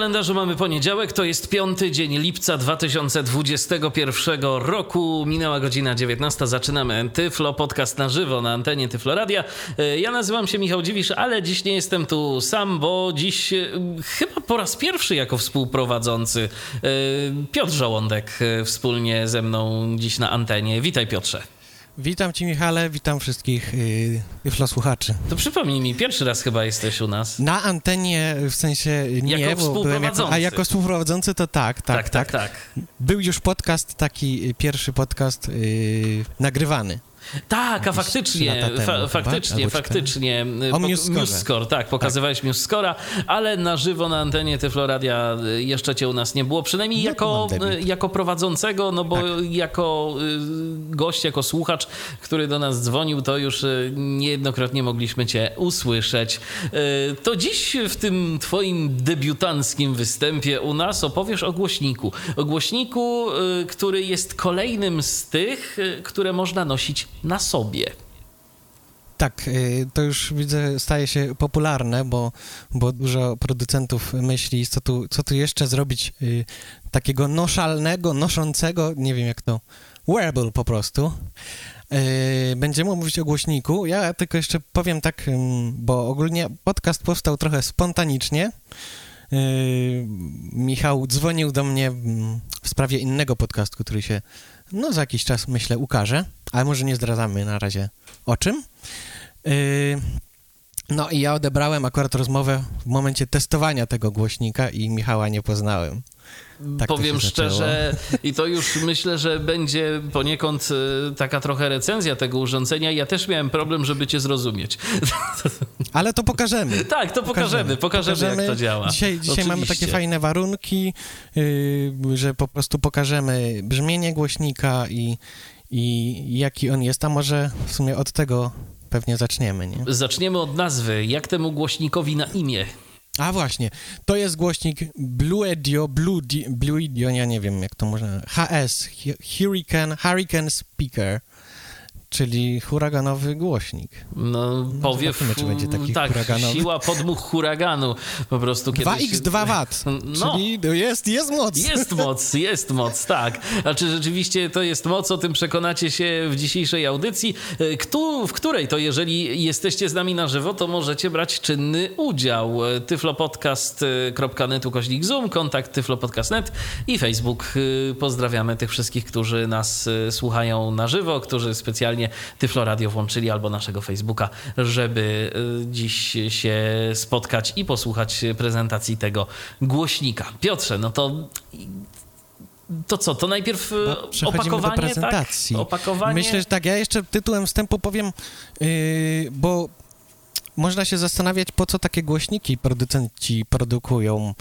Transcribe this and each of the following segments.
Kalendarzu mamy poniedziałek, to jest piąty dzień lipca 2021 roku. Minęła godzina 19. Zaczynamy Tyflo, podcast na żywo na antenie Tyflo Radia. E, ja nazywam się Michał Dziwisz, ale dziś nie jestem tu sam, bo dziś e, chyba po raz pierwszy jako współprowadzący e, Piotr Żołądek wspólnie ze mną dziś na antenie. Witaj Piotrze. Witam Cię, Michale, witam wszystkich yy, słuchaczy. To przypomnij mi, pierwszy raz chyba jesteś u nas. Na antenie, w sensie nie, jako bo byłem jako, a jako współprowadzący to tak, tak, tak. tak, tak. tak. Był już podcast, taki pierwszy podcast yy, nagrywany. Tak, a faktycznie, temu, fa faktycznie, faktycznie. O Newscore. tak, pokazywałeś tak. Newscora, ale na żywo na antenie Tyfloradia y, jeszcze cię u nas nie było, przynajmniej jako, y, jako prowadzącego, no bo tak. jako y, gość, jako słuchacz, który do nas dzwonił, to już niejednokrotnie mogliśmy cię usłyszeć. To dziś w tym twoim debiutanckim występie u nas opowiesz o głośniku. O głośniku, który jest kolejnym z tych, które można nosić na sobie. Tak, y, to już widzę, staje się popularne, bo, bo dużo producentów myśli, co tu, co tu jeszcze zrobić y, takiego noszalnego, noszącego, nie wiem jak to, wearable po prostu. Y, będziemy mówić o głośniku. Ja tylko jeszcze powiem tak, bo ogólnie podcast powstał trochę spontanicznie. Michał dzwonił do mnie w sprawie innego podcastu, który się no za jakiś czas, myślę, ukaże, ale może nie zdradzamy na razie o czym. Yy, no i ja odebrałem akurat rozmowę w momencie testowania tego głośnika i Michała nie poznałem. Tak Powiem szczerze, i to już myślę, że będzie poniekąd y, taka trochę recenzja tego urządzenia. Ja też miałem problem, żeby cię zrozumieć. Ale to pokażemy. Tak, to pokażemy, pokażemy, pokażemy jak to działa. Dzisiaj, dzisiaj mamy takie fajne warunki, yy, że po prostu pokażemy brzmienie głośnika i, i jaki on jest, a może w sumie od tego pewnie zaczniemy, nie? Zaczniemy od nazwy. Jak temu głośnikowi na imię? A właśnie, to jest głośnik Bluedio, Blue, Bluedio, ja nie wiem jak to można, HS, Hurricane, Hurricane Speaker czyli huraganowy głośnik. No, no powiew, czy będzie taki tak, huraganowy. siła podmuch huraganu po prostu kiedyś... 2x2 W, no, czyli jest, jest moc. Jest moc, jest moc, tak. Znaczy rzeczywiście to jest moc, o tym przekonacie się w dzisiejszej audycji, e, w której to jeżeli jesteście z nami na żywo, to możecie brać czynny udział. tyflopodcast.netu koźnik zoom, kontakt tyflopodcast.net i Facebook. E, pozdrawiamy tych wszystkich, którzy nas e, słuchają na żywo, którzy specjalnie specjalnie Tyflo Radio włączyli albo naszego Facebooka, żeby y, dziś się spotkać i posłuchać prezentacji tego głośnika. Piotrze, no to to co, to najpierw no, opakowanie, do prezentacji. Tak? Opakowanie. Myślę, że tak, ja jeszcze tytułem wstępu powiem, yy, bo można się zastanawiać, po co takie głośniki producenci produkują.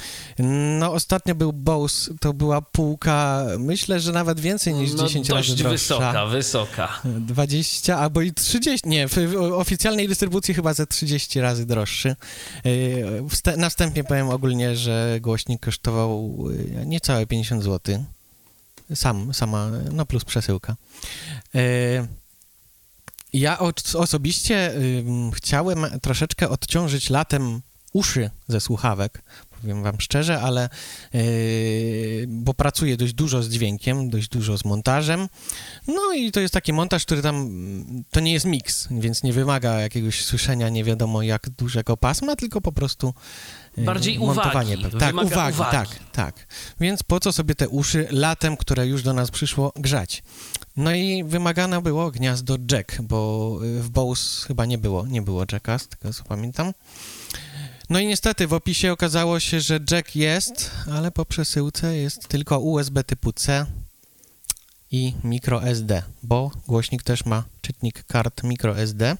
No, ostatnio był Bose, to była półka, myślę, że nawet więcej niż no, 10 razy droższa. wysoka, wysoka. 20 albo i 30, nie, w oficjalnej dystrybucji chyba ze 30 razy droższy. Y, na wstępie powiem ogólnie, że głośnik kosztował y, niecałe 50 zł. Sam, sama, no plus przesyłka. Ja osobiście chciałem troszeczkę odciążyć latem uszy ze słuchawek, powiem wam szczerze, ale yy, bo pracuję dość dużo z dźwiękiem, dość dużo z montażem. No i to jest taki montaż, który tam to nie jest miks, więc nie wymaga jakiegoś słyszenia nie wiadomo jak dużego pasma, tylko po prostu yy, bardziej montowanie. uwagi. Tak, uwagi, uwagi, tak, tak. Więc po co sobie te uszy latem, które już do nas przyszło, grzać? No i wymagane było gniazdo jack, bo y, w Bose chyba nie było, nie było jacka, z tego co pamiętam. No i niestety w opisie okazało się, że jack jest, ale po przesyłce jest tylko USB typu C i microSD, bo głośnik też ma czytnik kart microSD.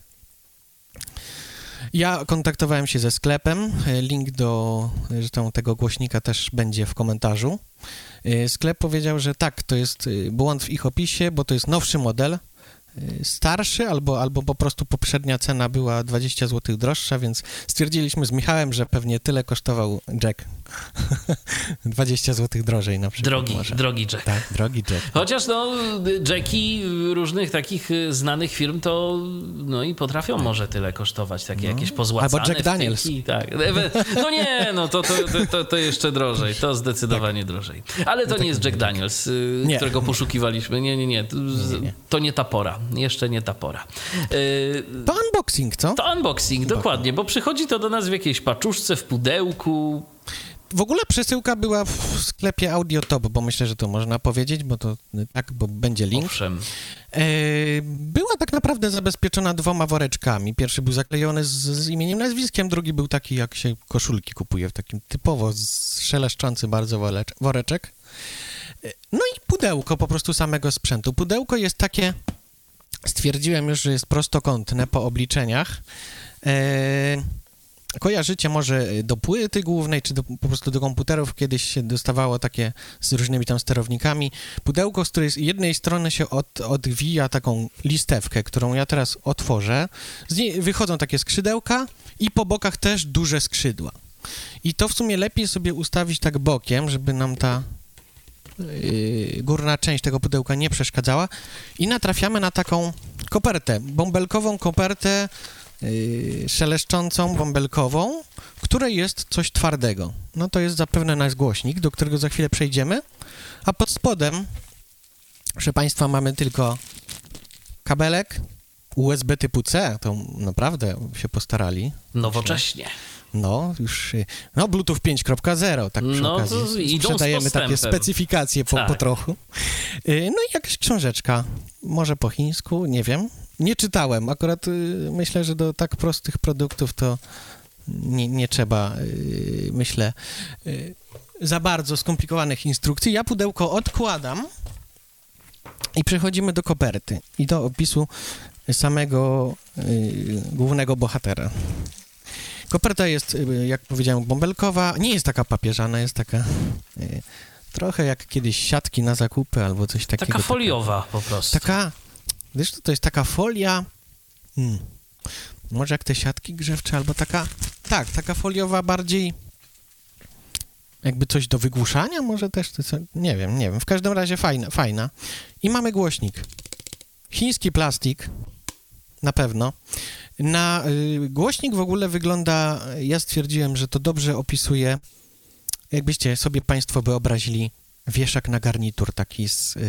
Ja kontaktowałem się ze sklepem. Link do zresztą tego głośnika też będzie w komentarzu. Sklep powiedział, że tak, to jest błąd w ich opisie, bo to jest nowszy model, starszy, albo, albo po prostu poprzednia cena była 20 zł droższa, więc stwierdziliśmy z Michałem, że pewnie tyle kosztował Jack. 20 zł drożej na przykład. Drogi, może. drogi Jack. Tak, drogi Jack. Chociaż no, Jacki różnych takich y, znanych firm to no i potrafią może tyle kosztować, takie no. jakieś pozłacane. Albo Jack Daniels. tak. No nie, no to, to, to, to jeszcze drożej, to zdecydowanie tak. drożej. Ale to no nie jest Jack Daniels, y, nie. którego poszukiwaliśmy. Nie, nie, nie. to nie ta pora. Jeszcze nie ta pora. Yy, to unboxing, co? To unboxing, dokładnie, bo przychodzi to do nas w jakiejś paczuszce, w pudełku. W ogóle przesyłka była w sklepie Audiotop, bo myślę, że to można powiedzieć, bo to tak, bo będzie link. Owszem. E, była tak naprawdę zabezpieczona dwoma woreczkami. Pierwszy był zaklejony z, z imieniem, nazwiskiem, drugi był taki, jak się koszulki kupuje, w takim typowo szeleszczący bardzo woreczek. E, no i pudełko po prostu samego sprzętu. Pudełko jest takie Stwierdziłem już, że jest prostokątne po obliczeniach. E, kojarzycie może do płyty głównej, czy do, po prostu do komputerów. Kiedyś się dostawało takie z różnymi tam sterownikami. Pudełko, z której z jednej strony się od, odwija taką listewkę, którą ja teraz otworzę. Z niej wychodzą takie skrzydełka i po bokach też duże skrzydła. I to w sumie lepiej sobie ustawić tak bokiem, żeby nam ta Y, górna część tego pudełka nie przeszkadzała i natrafiamy na taką kopertę, bąbelkową kopertę yy, szeleszczącą, bąbelkową, w której jest coś twardego. No to jest zapewne nasz głośnik, do którego za chwilę przejdziemy, a pod spodem, proszę Państwa, mamy tylko kabelek USB typu C, to naprawdę się postarali. Nowocześnie. No, już, no Bluetooth 5.0, tak przy no, okazji. Sprzedajemy takie specyfikacje po, tak. po trochu. Y, no i jakaś książeczka, może po chińsku, nie wiem. Nie czytałem, akurat y, myślę, że do tak prostych produktów to nie, nie trzeba, y, myślę, za bardzo skomplikowanych instrukcji. Ja pudełko odkładam i przechodzimy do koperty i do opisu samego głównego bohatera. Koperta jest, y, jak powiedziałem, bąbelkowa. Nie jest taka papieżana, jest taka y, trochę jak kiedyś siatki na zakupy albo coś takiego. Taka foliowa taka, po prostu. Taka, wiesz, to jest taka folia, hmm, może jak te siatki grzewcze, albo taka, tak, taka foliowa bardziej jakby coś do wygłuszania, może też, to, nie wiem, nie wiem. W każdym razie fajna, fajna. I mamy głośnik. Chiński plastik, na pewno. Na y, głośnik w ogóle wygląda, ja stwierdziłem, że to dobrze opisuje, jakbyście sobie Państwo wyobrazili wieszak na garnitur taki z y,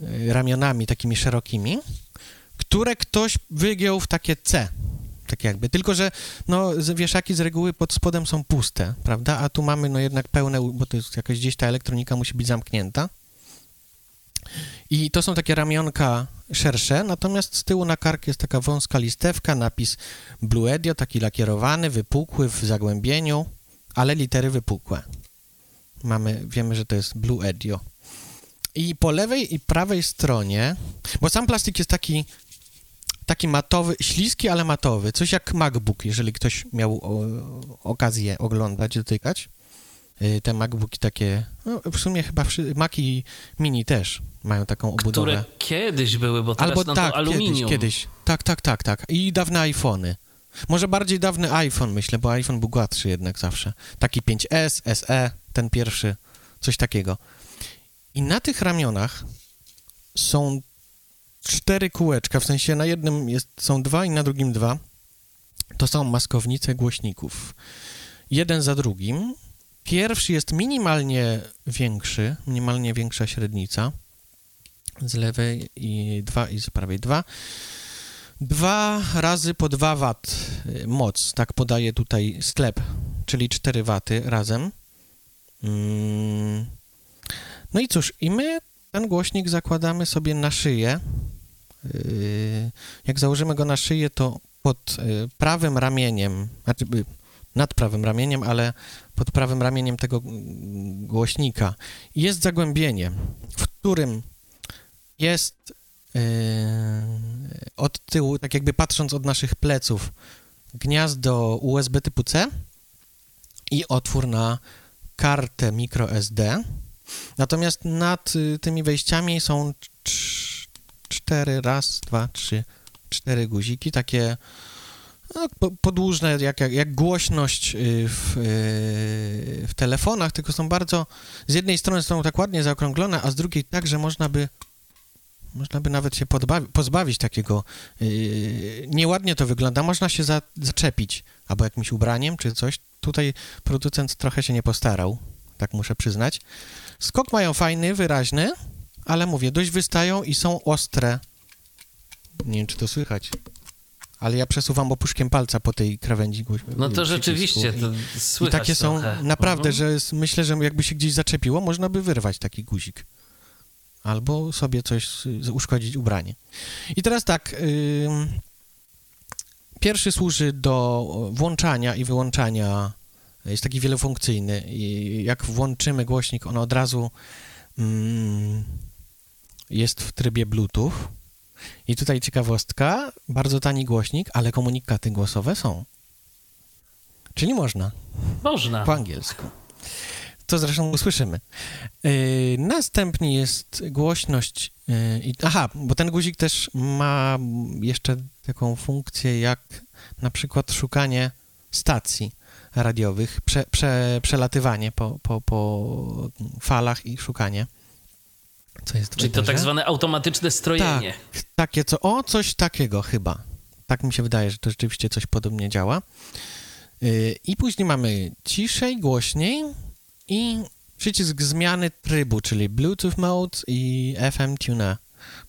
y, ramionami takimi szerokimi, które ktoś wygiął w takie C, tak jakby. Tylko, że no, wieszaki z reguły pod spodem są puste, prawda? A tu mamy no jednak pełne, bo to jest jakaś gdzieś ta elektronika musi być zamknięta. I to są takie ramionka szersze, natomiast z tyłu na kark jest taka wąska listewka, napis Blue Edio, taki lakierowany, wypukły w zagłębieniu, ale litery wypukłe. Mamy, wiemy, że to jest Blue Edio. I po lewej i prawej stronie, bo sam plastik jest taki, taki matowy, śliski, ale matowy, coś jak MacBook, jeżeli ktoś miał o, okazję oglądać, dotykać. Y, te MacBooki takie, no w sumie chyba Maci Mini też mają taką obudowę. Które kiedyś były, bo teraz Albo no tak, to aluminium. Kiedyś, kiedyś. Tak, tak, tak, tak. I dawne iPhony. Może bardziej dawny iPhone, myślę, bo iPhone był gładszy jednak zawsze. Taki 5S, SE, ten pierwszy, coś takiego. I na tych ramionach są cztery kółeczka, w sensie na jednym jest, są dwa i na drugim dwa. To są maskownice głośników. Jeden za drugim. Pierwszy jest minimalnie większy, minimalnie większa średnica z lewej i dwa i z prawej dwa. Dwa razy po 2 W y, moc, tak podaje tutaj sklep, czyli 4 W razem. Mm. No i cóż, i my ten głośnik zakładamy sobie na szyję. Y, jak założymy go na szyję, to pod y, prawym ramieniem, znaczy nad prawym ramieniem, ale pod prawym ramieniem tego głośnika jest zagłębienie, w którym jest yy, od tyłu, tak jakby patrząc od naszych pleców, gniazdo USB typu C i otwór na kartę microSD. Natomiast nad y, tymi wejściami są cztery, raz, dwa, trzy, cztery guziki, takie no, podłużne, jak, jak, jak głośność y, w, y, w telefonach, tylko są bardzo, z jednej strony są tak ładnie zaokrąglone, a z drugiej tak, że można by można by nawet się podbawi, pozbawić takiego. Yy, nieładnie to wygląda, można się za, zaczepić albo jakimś ubraniem czy coś. Tutaj producent trochę się nie postarał, tak muszę przyznać. Skok mają fajny, wyraźny, ale mówię, dość wystają i są ostre. Nie wiem, czy to słychać. Ale ja przesuwam opuszkiem palca po tej krawędzi. No to rzeczywiście, to słychać I takie są trochę. naprawdę, mhm. że jest, myślę, że jakby się gdzieś zaczepiło, można by wyrwać taki guzik. Albo sobie coś, uszkodzić ubranie. I teraz tak, yy, pierwszy służy do włączania i wyłączania, jest taki wielofunkcyjny i jak włączymy głośnik, on od razu mm, jest w trybie Bluetooth. I tutaj ciekawostka, bardzo tani głośnik, ale komunikaty głosowe są. Czyli można. Można. Po angielsku. To zresztą usłyszymy. Yy, następnie jest głośność. Yy, aha, bo ten guzik też ma jeszcze taką funkcję jak na przykład szukanie stacji radiowych, prze, prze, przelatywanie po, po, po falach i szukanie. Co jest Czyli to tak zwane automatyczne strojenie. Tak, takie co, o, coś takiego chyba. Tak mi się wydaje, że to rzeczywiście coś podobnie działa. Yy, I później mamy ciszej, głośniej i przycisk zmiany trybu, czyli Bluetooth Mode i FM Tuner,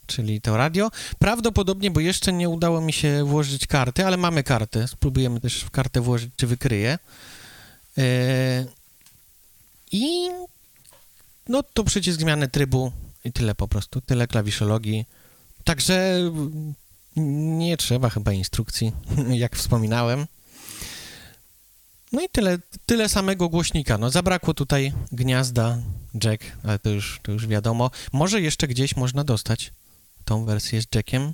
czyli to radio. Prawdopodobnie, bo jeszcze nie udało mi się włożyć karty, ale mamy kartę. Spróbujemy też w kartę włożyć, czy wykryje. Yy, I no to przycisk zmiany trybu i tyle po prostu, tyle klawiszologii. Także nie trzeba chyba instrukcji, jak wspominałem. No i tyle, tyle samego głośnika. No zabrakło tutaj gniazda jack, ale to już, to już wiadomo. Może jeszcze gdzieś można dostać tą wersję z jackiem.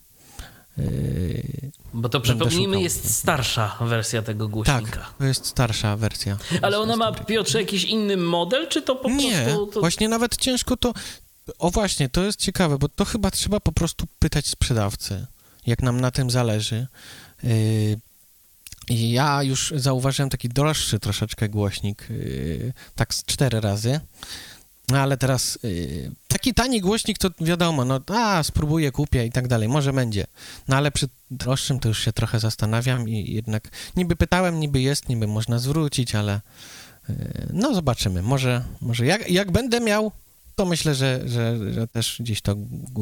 Yy, Bo to przypomnijmy, jest starsza wersja tego głośnika. Tak, to jest starsza wersja. Ale ona ma, Piotrze, jakiś inny model, czy to po prostu... Nie, to... właśnie nawet ciężko to... O właśnie, to jest ciekawe, bo to chyba trzeba po prostu pytać sprzedawcy, jak nam na tym zależy. Yy, ja już zauważyłem taki droższy troszeczkę głośnik, yy, tak z cztery razy. No ale teraz yy, taki tani głośnik to wiadomo, no a spróbuję, kupię i tak dalej, może będzie. No ale przy droższym to już się trochę zastanawiam i jednak niby pytałem, niby jest, niby można zwrócić, ale no zobaczymy. Może, może jak, jak będę miał, to myślę, że, że, że też gdzieś to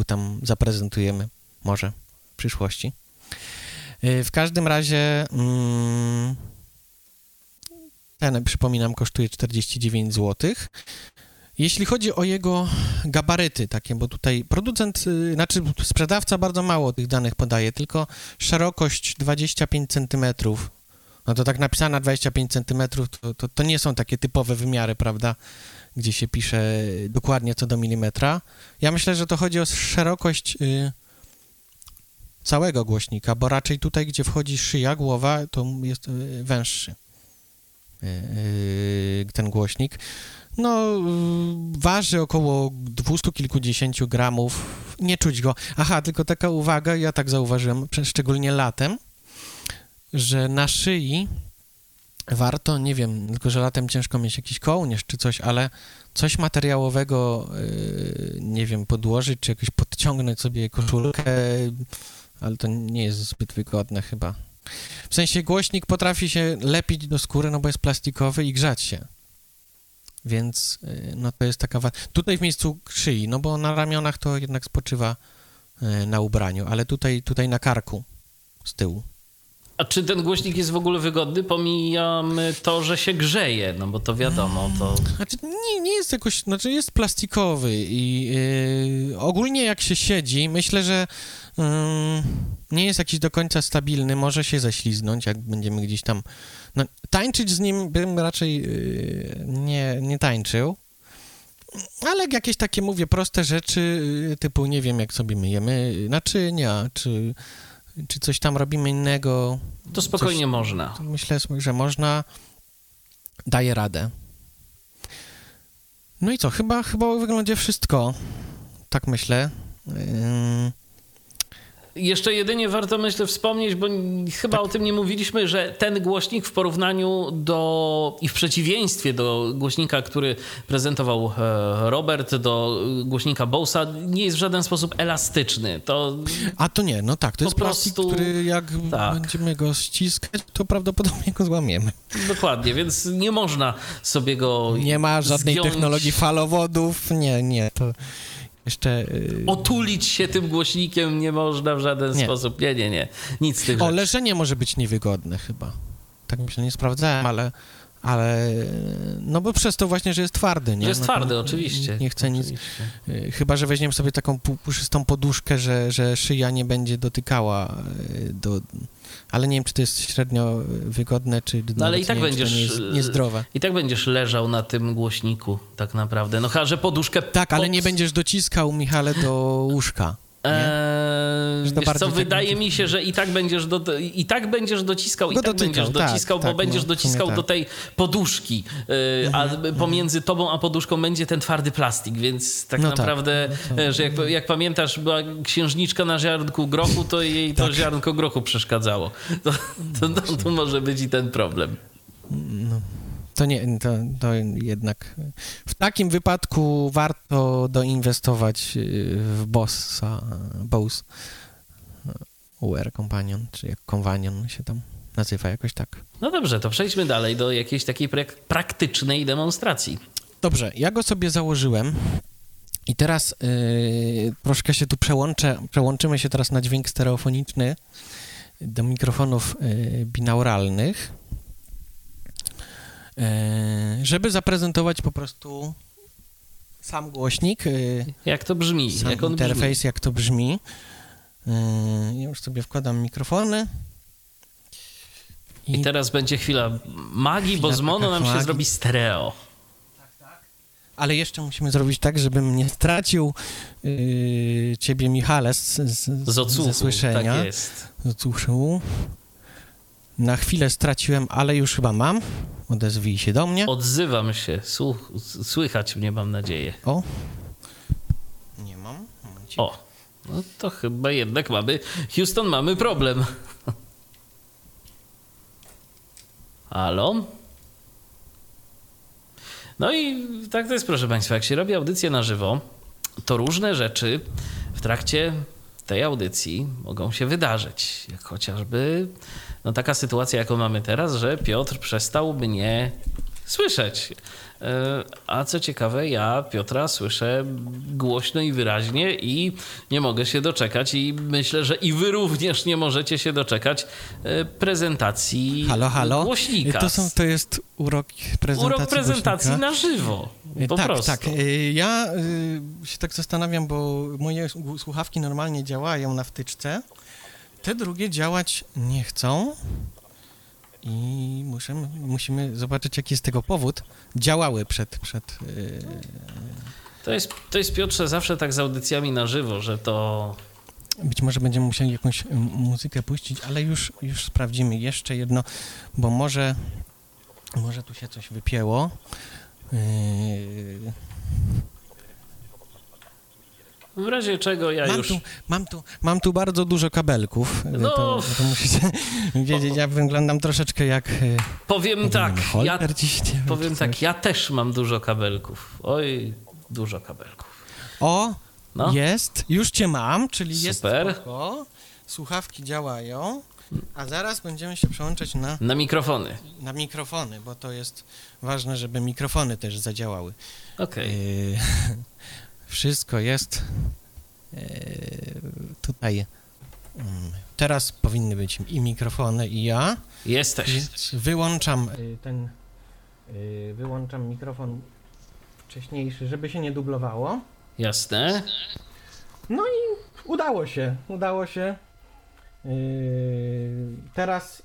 tam zaprezentujemy. Może w przyszłości. Y, w każdym razie mm, ten, przypominam, kosztuje 49 zł. Jeśli chodzi o jego gabaryty takie, bo tutaj producent, y, znaczy sprzedawca bardzo mało tych danych podaje, tylko szerokość 25 cm. No to tak napisana 25 cm to, to, to nie są takie typowe wymiary, prawda? Gdzie się pisze dokładnie co do milimetra. Ja myślę, że to chodzi o szerokość y, całego głośnika, bo raczej tutaj, gdzie wchodzi szyja, głowa, to jest e, węższy e, ten głośnik. No, waży około 200 kilkudziesięciu gramów, nie czuć go. Aha, tylko taka uwaga, ja tak zauważyłem, szczególnie latem, że na szyi warto, nie wiem, tylko że latem ciężko mieć jakiś kołnierz czy coś, ale coś materiałowego, nie wiem, podłożyć, czy jakoś podciągnąć sobie koszulkę, ale to nie jest zbyt wygodne chyba. W sensie głośnik potrafi się lepić do skóry, no bo jest plastikowy i grzać się. Więc y, no to jest taka... Tutaj w miejscu szyi, no bo na ramionach to jednak spoczywa y, na ubraniu, ale tutaj, tutaj na karku z tyłu. A czy ten głośnik jest w ogóle wygodny? Pomijamy to, że się grzeje, no bo to wiadomo, to... Znaczy nie, nie jest jakoś, znaczy jest plastikowy i yy, ogólnie jak się siedzi, myślę, że yy, nie jest jakiś do końca stabilny, może się ześliznąć, jak będziemy gdzieś tam... No, tańczyć z nim bym raczej yy, nie, nie tańczył, ale jakieś takie, mówię, proste rzeczy, y, typu, nie wiem, jak sobie myjemy naczynia, czy czy coś tam robimy innego. To spokojnie coś, można. Myślę, że można. Daje radę. No i co? Chyba, chyba o wyglądzie wszystko. Tak myślę. Yy... Jeszcze jedynie warto, myślę, wspomnieć, bo chyba tak. o tym nie mówiliśmy, że ten głośnik w porównaniu do i w przeciwieństwie do głośnika, który prezentował e, Robert, do głośnika Bose'a, nie jest w żaden sposób elastyczny. To A to nie, no tak, to jest plastik, prostu... który jak tak. będziemy go ściskać, to prawdopodobnie go złamiemy. Dokładnie, więc nie można sobie go Nie ma żadnej zgiąć. technologii falowodów, nie, nie, to jeszcze... Yy... Otulić się tym głośnikiem nie można w żaden nie. sposób. Nie, nie, nie. Nic z tych O, rzeczy. leżenie może być niewygodne chyba. Tak myślę, nie sprawdzałem, ale... Ale, no bo przez to właśnie, że jest twardy, nie? Jest no twardy, oczywiście. Nie chcę nic, y, chyba, że weźmiemy sobie taką puszystą poduszkę, że, że szyja nie będzie dotykała y, do, ale nie wiem, czy to jest średnio wygodne, czy no, ale i tak będziesz, nie jest niezdrowe. I tak będziesz leżał na tym głośniku, tak naprawdę. No chyba, że poduszkę... Tak, pod... ale nie będziesz dociskał, Michale, do łóżka. Eee, wiesz co, wydaje mi się, że i tak będziesz, do, i tak będziesz dociskał, i tak dotykał, będziesz tak, dociskał, tak, bo tak, będziesz no, dociskał tak. do tej poduszki, yy, a mhm, pomiędzy tobą a poduszką będzie ten twardy plastik, więc tak no tak. naprawdę, no że jak, jak, pamiętasz, była księżniczka na ziarnku grochu, to jej to tak. ziarnko grochu przeszkadzało. To, to, to, to może być i ten problem. No. To nie, to, to jednak w takim wypadku warto doinwestować y, w Bossa, Bose UR Companion, czy jak Companion się tam nazywa jakoś tak. No dobrze, to przejdźmy dalej do jakiejś takiej praktycznej demonstracji. Dobrze, ja go sobie założyłem i teraz yy, troszkę się tu przełączę, przełączymy się teraz na dźwięk stereofoniczny do mikrofonów yy, binauralnych. E, żeby zaprezentować po prostu sam głośnik. E, jak to brzmi? Sam jak interfejs, brzmi. jak to brzmi. E, ja już sobie wkładam mikrofony. I, I teraz będzie chwila magii, chwila bo z mono nam się magii. zrobi stereo. Tak, tak. Ale jeszcze musimy zrobić tak, żebym nie stracił yy, ciebie, Michale, z, z, z odsłuchu, ze słyszenia. Tak jest. Z odsłuchu. Na chwilę straciłem, ale już chyba mam. Odezwij się do mnie. Odzywam się. Słuch, słychać mnie, mam nadzieję. O. Nie mam. Momencik. O. No to chyba jednak mamy. Houston, mamy problem. Halo? No i tak to jest, proszę Państwa. Jak się robi audycję na żywo, to różne rzeczy w trakcie tej audycji mogą się wydarzyć. Jak chociażby no taka sytuacja, jaką mamy teraz, że Piotr przestał mnie słyszeć. E, a co ciekawe, ja Piotra słyszę głośno i wyraźnie i nie mogę się doczekać i myślę, że i wy również nie możecie się doczekać e, prezentacji halo, halo. głośnika. To, są, to jest urok prezentacji Urok prezentacji głośnika. na żywo. Po tak, prostu. tak. Ja się tak zastanawiam, bo moje słuchawki normalnie działają na wtyczce, te drugie działać nie chcą i muszę, musimy zobaczyć, jaki jest tego powód. Działały przed... przed yy... to, jest, to jest, Piotrze, zawsze tak z audycjami na żywo, że to... Być może będziemy musieli jakąś muzykę puścić, ale już, już sprawdzimy jeszcze jedno, bo może, może tu się coś wypięło. Yy... W razie czego ja mam już... Tu, mam, tu, mam tu bardzo dużo kabelków. No... To, to musicie wiedzieć, ja wyglądam troszeczkę jak... E, powiem tak, ja, powiem tak, ja też mam dużo kabelków. Oj, dużo kabelków. O, no. jest, już cię mam, czyli Super. jest spoko. Słuchawki działają, a zaraz będziemy się przełączać na... Na mikrofony. Na mikrofony, bo to jest ważne, żeby mikrofony też zadziałały. Okej. Okay. Wszystko jest e, tutaj. Mm, teraz powinny być i mikrofony, i ja. Jesteś. Więc wyłączam e, ten. E, wyłączam mikrofon wcześniejszy, żeby się nie dublowało. Jasne. No i udało się. Udało się. Teraz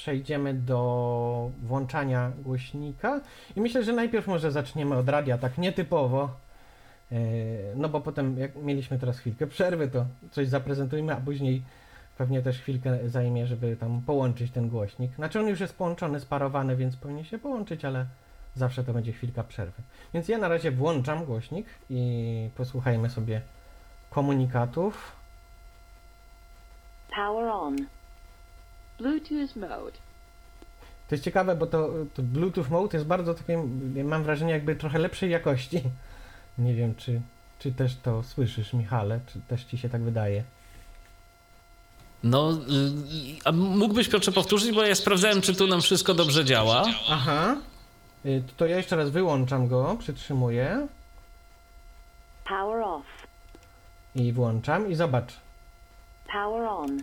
przejdziemy do włączania głośnika i myślę, że najpierw może zaczniemy od radia, tak nietypowo. E, No bo potem, jak mieliśmy teraz chwilkę przerwy, to coś zaprezentujmy, a później pewnie też chwilkę zajmie, żeby tam połączyć ten głośnik. Znaczy on już jest połączony, sparowany, więc powinien się połączyć, ale zawsze to będzie chwilka przerwy. Więc ja na razie włączam głośnik i posłuchajmy sobie komunikatów. Power on. Bluetooth mode. To jest ciekawe, bo to, to Bluetooth Mode jest bardzo takie, mam wrażenie, jakby trochę lepszej jakości. Nie wiem, czy, czy też to słyszysz, Michale, czy też ci się tak wydaje. No, y, a mógłbyś Piotrze powtórzyć, bo ja sprawdzałem, czy tu nam wszystko dobrze działa. Aha. Y, To ja jeszcze raz wyłączam go, przytrzymuję Power off. i włączam i zobacz. Power on.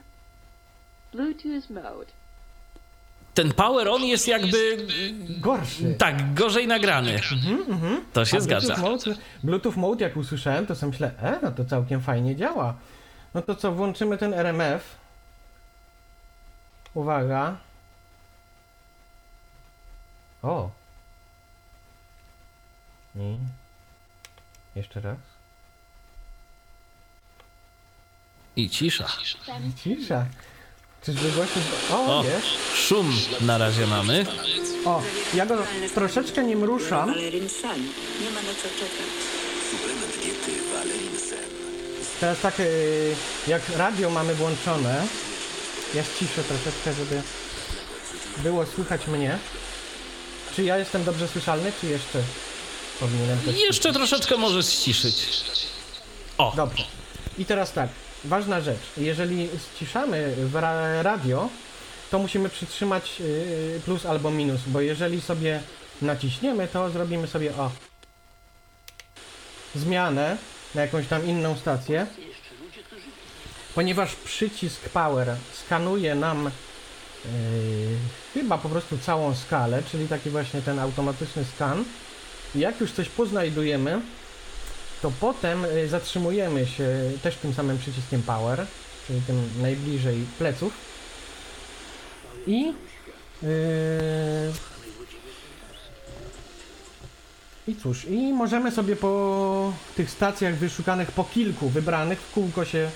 Bluetooth mode. Ten power on jest jakby Gorszy. tak, gorzej nagrany. To się A zgadza. Bluetooth mode, Bluetooth Mode, jak usłyszałem, to sobie myślę, e, no to całkiem fajnie działa. No to co, włączymy ten RMF. Uwaga. O. I jeszcze raz. I cisza. Cisza. Czyżby głośno... O, O, jest. szum na razie mamy. O, ja go troszeczkę nim ruszam. Nie ma na co czekać. Teraz tak, y, jak radio mamy włączone, ja ściszę troszeczkę, żeby było słychać mnie. Czy ja jestem dobrze słyszalny, czy jeszcze powinienem. Jeszcze troszeczkę możesz ściszyć. O, Dobrze. I teraz tak, ważna rzecz. Jeżeli ściszamy radio, to musimy przytrzymać y, plus albo minus, bo jeżeli sobie naciśniemy, to zrobimy sobie o zmianę na jakąś tam inną stację. Ponieważ przycisk power skanuje nam yy, chyba po prostu całą skalę, czyli taki właśnie ten automatyczny skan. Jak już coś poznajdujemy, to potem y, zatrzymujemy się też tym samym przyciskiem power, czyli tym najbliżej pleców. I yy, i cóż, i możemy sobie po tych stacjach wyszukanych po kilku wybranych w kółko się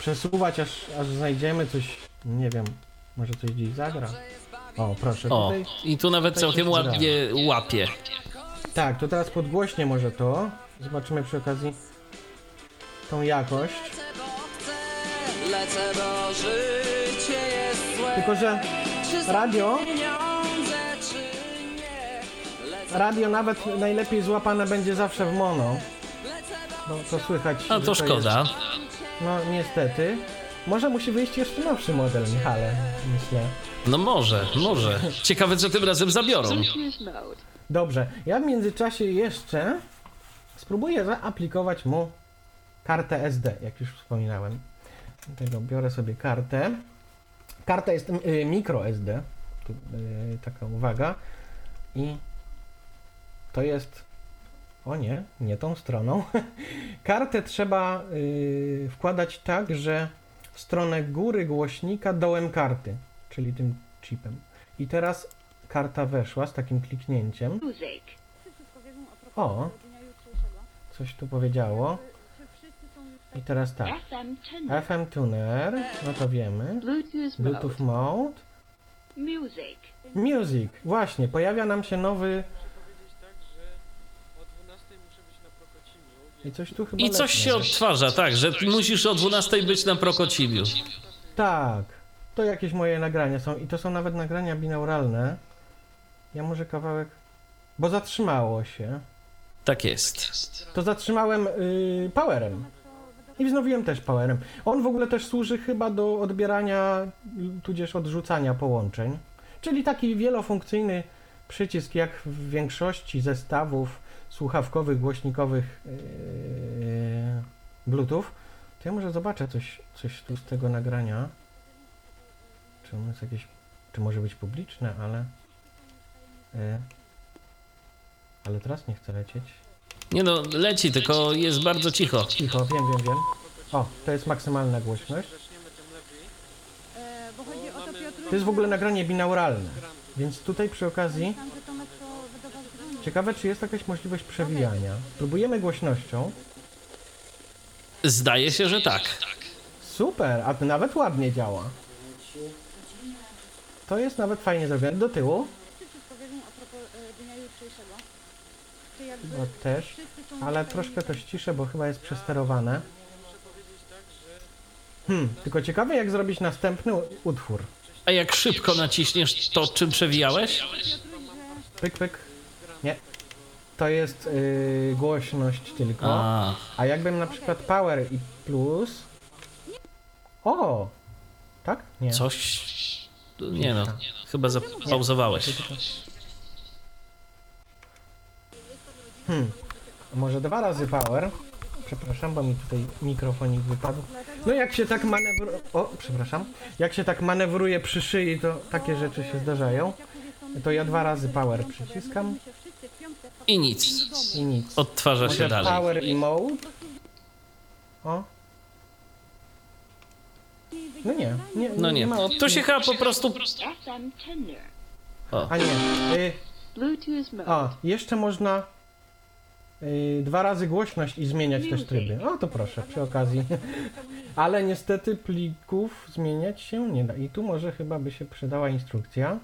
przesuwać, aż, aż znajdziemy coś, nie wiem, może coś gdzieś zagra. O, proszę, o. tutaj. I tu nawet całkiem ładnie łapie. Tak, to teraz podgłośnie może to. Zobaczymy przy okazji tą jakość. Lecę, bo życie jest złe. Tylko, że radio, pieniądze, czy nie? Lecę, radio nawet najlepiej złapane będzie zawsze w mono. Bo to słychać. A że to szkoda. No niestety. Może musi wyjść jeszcze nowszy model, Michale, myślę. No może, może. Ciekawe, co tym razem zabiorą. Dobrze, ja w międzyczasie jeszcze spróbuję zaaplikować mu kartę SD, jak już wspominałem. Dlatego biorę sobie kartę. Karta jest y, micro SD, tu, y, taka uwaga. I to jest. O nie, nie tą stroną. Kartę trzeba y, wkładać tak, że w stronę góry głośnika dołem karty, czyli tym chipem. I teraz karta weszła z takim kliknięciem. O, coś tu powiedziało. I teraz tak. FM tuner. FM tuner, no to wiemy. Bluetooth Bluetooth mode. mode. Music. Music. Właśnie, pojawia nam się nowy. I coś tu chyba. I coś lepnie. się odtwarza, tak, że musisz o 12 być na Prokocibiu. Tak. To jakieś moje nagrania są. I to są nawet nagrania binauralne. Ja może kawałek. Bo zatrzymało się. Tak jest. To zatrzymałem y, powerem. I wznowiłem też powerem. On w ogóle też służy chyba do odbierania, y, tudzież odrzucania połączeń. Czyli taki wielofunkcyjny przycisk, jak w większości zestawów słuchawkowych, głośnikowych yy, Bluetooth. To ja może zobaczę coś, coś tu z tego nagrania. Czy ono jest jakieś, czy może być publiczne, ale... Yy, ale teraz nie chcę lecieć. Nie no, leci, tylko jest bardzo cicho. Cicho, wiem, wiem, wiem. O, to jest maksymalna głośność. Bo chodzi o to, jest w ogóle nagranie binauralne. Więc tutaj przy okazji że Tomek to wydawał dzwonił Ciekawe, czy jest jakaś możliwość przewijania. Próbujemy głośnością. Zdaje się, że tak. Super, a to nawet ładnie działa. To jest nawet fajnie zrobione. Do tyłu. No też. Ale troszkę to ściszę, bo chyba jest przesterowane. Hmm, tylko ciekawe jak zrobić następny utwór. A jak szybko naciśniesz to, czym przewijałeś? Pyk, pyk. Nie. To jest yy, głośność tylko. A. A, jakbym na przykład power i plus. O! Tak? Nie. coś... Nie no, chyba zapauzowałeś. Hmm. Może dwa razy power. Przepraszam, bo mi tutaj mikrofonik wypadł. No jak się tak manewruje... O, przepraszam. Jak się tak manewruje przy szyi, to takie rzeczy się zdarzają. To ja dwa razy power przyciskam I nic. i nic. Odtwarza się Może dalej. power i mode? O. No nie, nie, No nie, ma opcji. się chyba po prostu... FM tenor. A nie. Y, Bluetooth mode. a, jeszcze można dwa razy głośność i zmieniać też tryby. O, to proszę, przy okazji. Ale niestety plików zmieniać się nie da. I tu może chyba by się przydała instrukcja.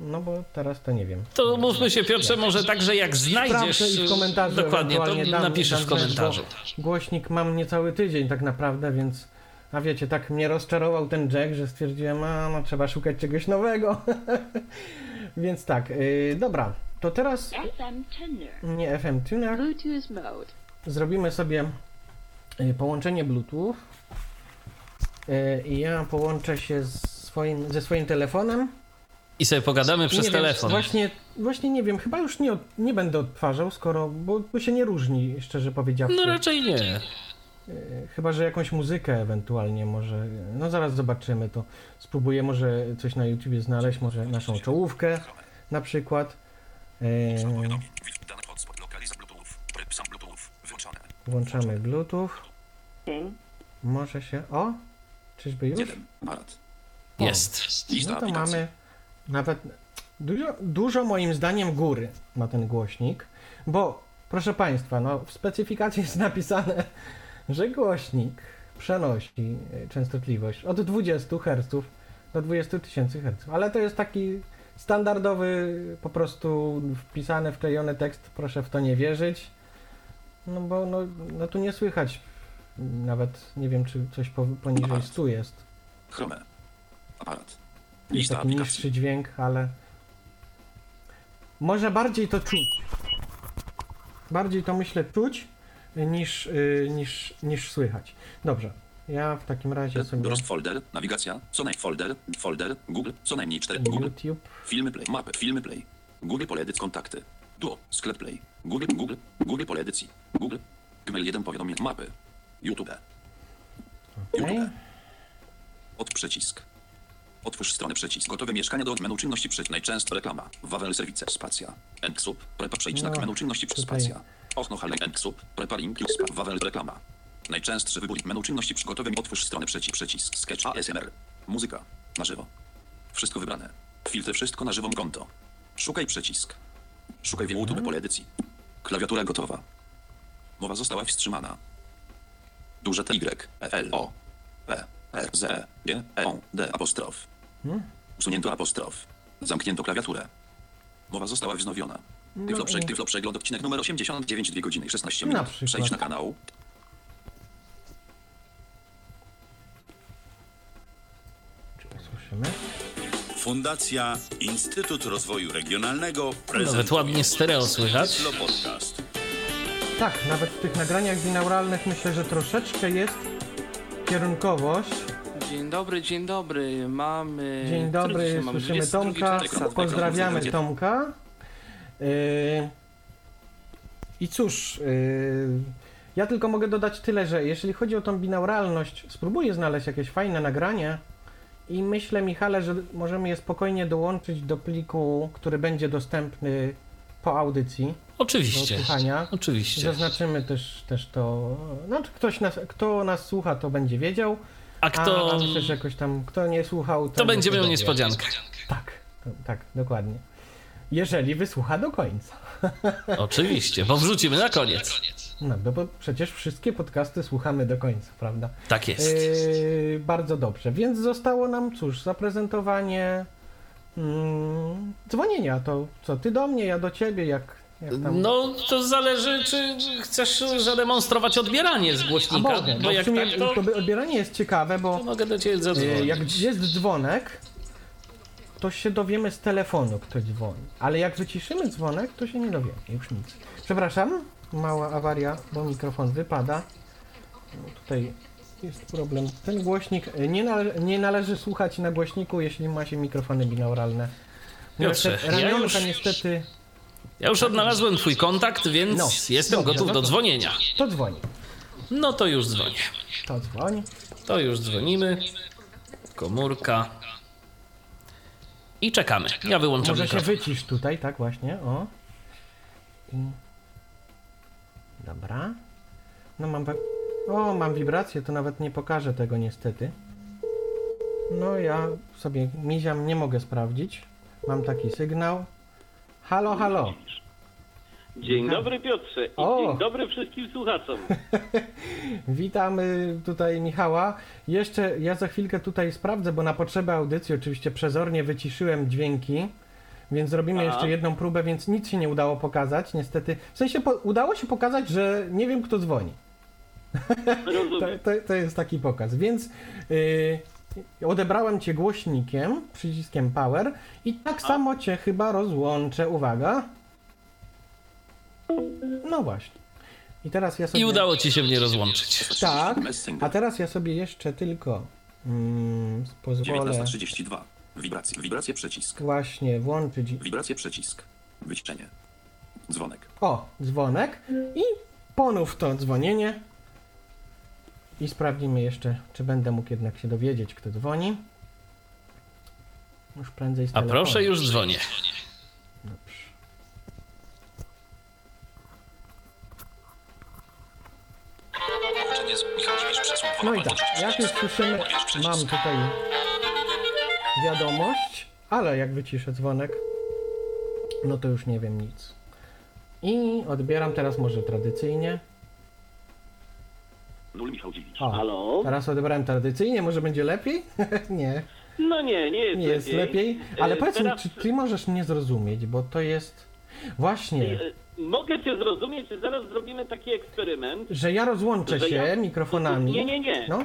No bo teraz to nie wiem. To mówmy się Piotrze, może tak, że jak znajdziesz... I w komentarzu Dokładnie, to dam- napiszesz dam w komentarzu. Głośnik mam niecały tydzień tak naprawdę, więc... A wiecie, tak mnie rozczarował ten jack, że stwierdziłem, a no trzeba szukać czegoś nowego. więc tak, yy, dobra. To teraz FM tenor. nie FM Tuner. Bluetooth mode. Zrobimy sobie y, połączenie Bluetooth. Y, I ja połączę się swoim, ze swoim telefonem. I sobie pogadamy I przez nie wiem, telefon. właśnie, właśnie nie wiem, chyba już nie, od- nie będę odtwarzał, skoro, bo, bo się nie różni, szczerze powiedziawszy. No raczej nie. Y, Chyba, że jakąś muzykę ewentualnie może. No zaraz zobaczymy to. Spróbuję może coś na YouTubie znaleźć, może naszą czołówkę na przykład. Y, Włączamy Bluetooth. Może się. O! Czyżby już? O. Jest. No to mamy nawet dużo, dużo moim zdaniem góry ma ten głośnik, bo proszę Państwa, no w specyfikacji jest napisane, że głośnik przenosi e, częstotliwość od 20 Hz do 20 tysięcy Hz, ale to jest taki standardowy, po prostu wpisany, wklejony tekst, proszę w to nie wierzyć, no bo no, no tu nie słychać nawet, nie wiem czy coś po, poniżej 100 jest. Chrome. Aparat. Lista taki aplikacji. niższy dźwięk, ale może bardziej to czuć. Bardziej to myślę czuć niż, y, niż, niż słychać. Dobrze, ja w takim razie sobie Browse folder, nawigacja, co najmniej folder, folder, Google, co najmniej 4, Google, YouTube, filmy play, mapy, filmy play, Google pole edycji, kontakty, duo, sklep play, Google, Google, Google pole edycji, Google, Gmail 1 powiadomień, mapy, YouTube, okej. YouTube, od przycisk. Otwórz stronę przycisk. Gotowe mieszkania do menu czynności przycisk. Najczęstsza reklama. Wawel serwice. Spacja. Enksub. Prepa przejdź na No, menu czynności spacja. Ochno hale Enksub. Preparing. klik spa. Wawel reklama. Najczęstszy wybór menu czynności przy gotowe otwórz stronę przycisk. Przycisk. Sketch ASMR. Muzyka. Na żywo. Wszystko wybrane. Filtry wszystko na żywą konto. Szukaj przycisk. Szukaj w YouTube pole edycji. Klawiatura gotowa. Mowa została wstrzymana. Duże T Y E L O P R Z E G E O D apostrof. Usunięto apostrof. Zamknięto klawiaturę. Mowa została wznowiona. Tyflo, tyflo przegląd odcinek numer 89, 2 godziny i 16 Na minut. przykład. Przejdź na kanał. Czy usłyszymy? Fundacja Instytut Rozwoju Regionalnego prezentuje Nawet ładnie stereo słychać. Tak, nawet w tych nagraniach binauralnych myślę, że troszeczkę jest kierunkowość. Dzień dobry, dzień dobry. Mamy. Dzień dobry, dzisiaj mamy? słyszymy 22 Tomka, pozdrawiamy Tomka. Yy, I cóż, yy, ja tylko mogę dodać tyle, że jeżeli chodzi o tą binauralność, spróbuję znaleźć jakieś fajne nagranie i myślę, Michale, że możemy je spokojnie dołączyć do pliku, który będzie dostępny po audycji do Oczywiście. słuchania. Oczywiście. Zaznaczymy też, też to, znaczy ktoś nas, kto nas słucha, to będzie wiedział, A a, kto... a myślę, że jakoś tam, kto nie słuchał, To będzie miał niespodziankę. Tak, to, tak, dokładnie. jeżeli wysłucha do końca. Oczywiście, bo wrzucimy na koniec. No, no bo przecież wszystkie podcasty słuchamy do końca, prawda? Tak jest. Yy, bardzo dobrze, więc zostało nam cóż, zaprezentowanie mm, dzwonienia. To co, ty do mnie, ja do ciebie, jak, jak tam... No, to zależy, czy chcesz zademonstrować odbieranie z A głośnika, mogę, bo bo w jak sumie tak, to, odbieranie jest ciekawe, bo to mogę do ciebie yy, zadzwonić. jak jest dzwonek, to się dowiemy z telefonu, kto dzwoni. Ale jak wyciszymy dzwonek, to się nie dowiemy, już nic. Przepraszam, mała awaria, bo mikrofon wypada. No, Tutaj jest problem. Ten głośnik y, nie, nale nie należy słuchać na głośniku, jeśli ma się mikrofony binauralne. Piotrze, Niestety- ja już- niestety Ja już odnalazłem twój kontakt, więc No, jestem dobrze, gotów do dzwonienia. to dzwoni. No to już dzwonię. To dzwoni. To już dzwonimy. Komórka. I czekamy. Ja wyłączam Może się mikrofon. wycisz tutaj, tak właśnie, o. I... Dobra. No mam... O, mam wibrację, to nawet nie pokażę tego niestety. No ja sobie miziam, nie mogę sprawdzić. Mam taki sygnał. Halo, halo. Dzień dobry Piotrze i O! dzień dobry wszystkim słuchaczom. Witamy tutaj Michała. Jeszcze ja za chwilkę tutaj sprawdzę, bo na potrzeby audycji oczywiście przezornie wyciszyłem dźwięki, więc zrobimy Aha. jeszcze jedną próbę, więc nic się nie udało pokazać, niestety. W sensie po, udało się pokazać, że nie wiem kto dzwoni. To, to, to jest taki pokaz, więc yy, odebrałem cię głośnikiem, przyciskiem power i tak samo cię chyba rozłączę. Uwaga. No właśnie. I teraz ja sobie... I udało ci się mnie rozłączyć. Tak, a teraz ja sobie jeszcze tylko mm, pozwolę 19.32. Wibracje. Wibracje przycisk. właśnie włączyć, Wibracje przycisk. Wyciszenie. Dzwonek. o, dzwonek i ponów to dzwonienie i sprawdzimy jeszcze, czy będę mógł jednak się dowiedzieć, kto dzwoni. Już prędzej z A telefonu. proszę, już dzwonię. Dobrze. No i tak, jak już słyszymy, mam tutaj wiadomość, ale jak wyciszę dzwonek, no to już nie wiem nic. I odbieram teraz może tradycyjnie. Nul Michał Dziwicz. O, Halo? teraz odebrałem tradycyjnie, może będzie lepiej? nie, No nie, nie jest nie jest lepiej. Ale E, powiedz mi, teraz, czy ty możesz mnie zrozumieć, bo to jest właśnie, e, Mogę cię zrozumieć, że zaraz zrobimy taki eksperyment, że ja rozłączę że się ja- mikrofonami. Nie, nie, nie. No,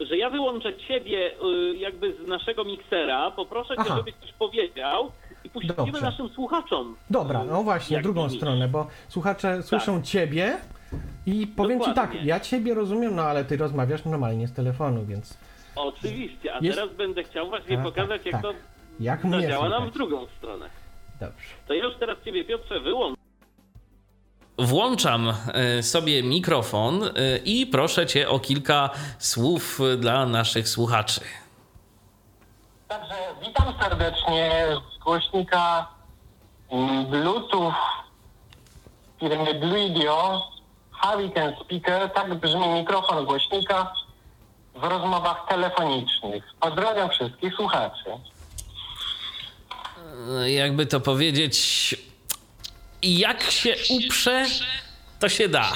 że ja wyłączę ciebie y, jakby z naszego miksera, poproszę cię, Aha. żebyś coś powiedział i puścimy Dobrze. naszym słuchaczom. Dobra, no właśnie, drugą nimi. stronę, bo słuchacze słyszą ciebie i powiem ci tak, Dokładnie. ja ciebie rozumiem, no ale ty rozmawiasz normalnie z telefonu, więc Oczywiście, a Jest- teraz będę chciał właśnie Tak, pokazać, tak, jak tak. to jak mnie zadziała nam w drugą stronę. Dobrze. To ja już teraz ciebie, Piotrze, wyłączę. Włączam e, sobie mikrofon e, i proszę cię o kilka słów e, dla naszych słuchaczy. Także witam serdecznie z głośnika mm, Bluetooth firmy Bluidio Hurricane Speaker. Tak brzmi mikrofon głośnika w rozmowach telefonicznych. Pozdrawiam wszystkich słuchaczy. Jakby to powiedzieć, jak się uprze, to się da.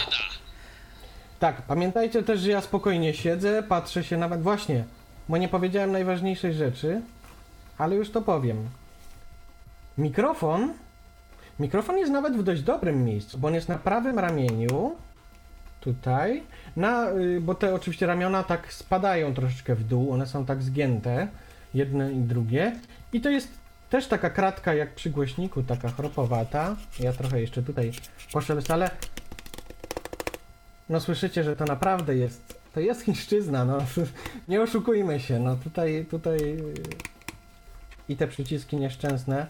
Tak, pamiętajcie też, że ja spokojnie siedzę, patrzę się nawet właśnie, bo nie powiedziałem najważniejszej rzeczy, ale już to powiem. Mikrofon, mikrofon jest nawet w dość dobrym miejscu, bo on jest na prawym ramieniu, tutaj, na, y, bo te oczywiście ramiona tak spadają troszeczkę w dół, one są tak zgięte, jedne i drugie, i to jest też taka kratka jak przy głośniku, taka chropowata. Ja trochę jeszcze tutaj poszelest, ale no słyszycie, że to naprawdę jest, to jest chińszczyzna, no nie oszukujmy się, no tutaj, tutaj yy, i te przyciski nieszczęsne.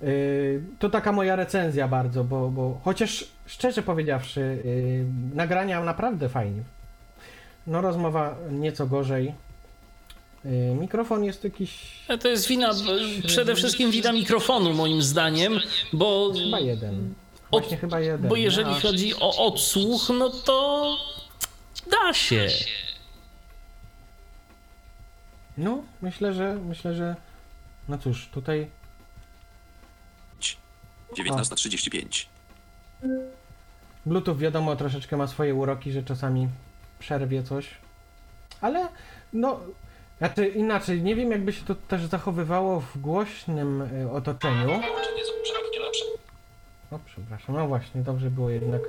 Yy, to taka moja recenzja bardzo, bo, bo chociaż szczerze powiedziawszy, yy, nagrania naprawdę fajnie. No rozmowa nieco gorzej. Yy, mikrofon jest jakiś E, To jest wina, przede wszystkim wina mikrofonu moim zdaniem, bo, chyba jeden. Od- Właśnie chyba jeden. bo jeżeli no, a- chodzi o odsłuch, no to da się. No, myślę, że myślę, że no cóż, tutaj 19.35. Bluetooth wiadomo troszeczkę ma swoje uroki, że czasami przerwie coś. Ale no, znaczy inaczej, nie wiem jakby się to też zachowywało w głośnym y, otoczeniu. O, przepraszam, no właśnie, dobrze było jednak.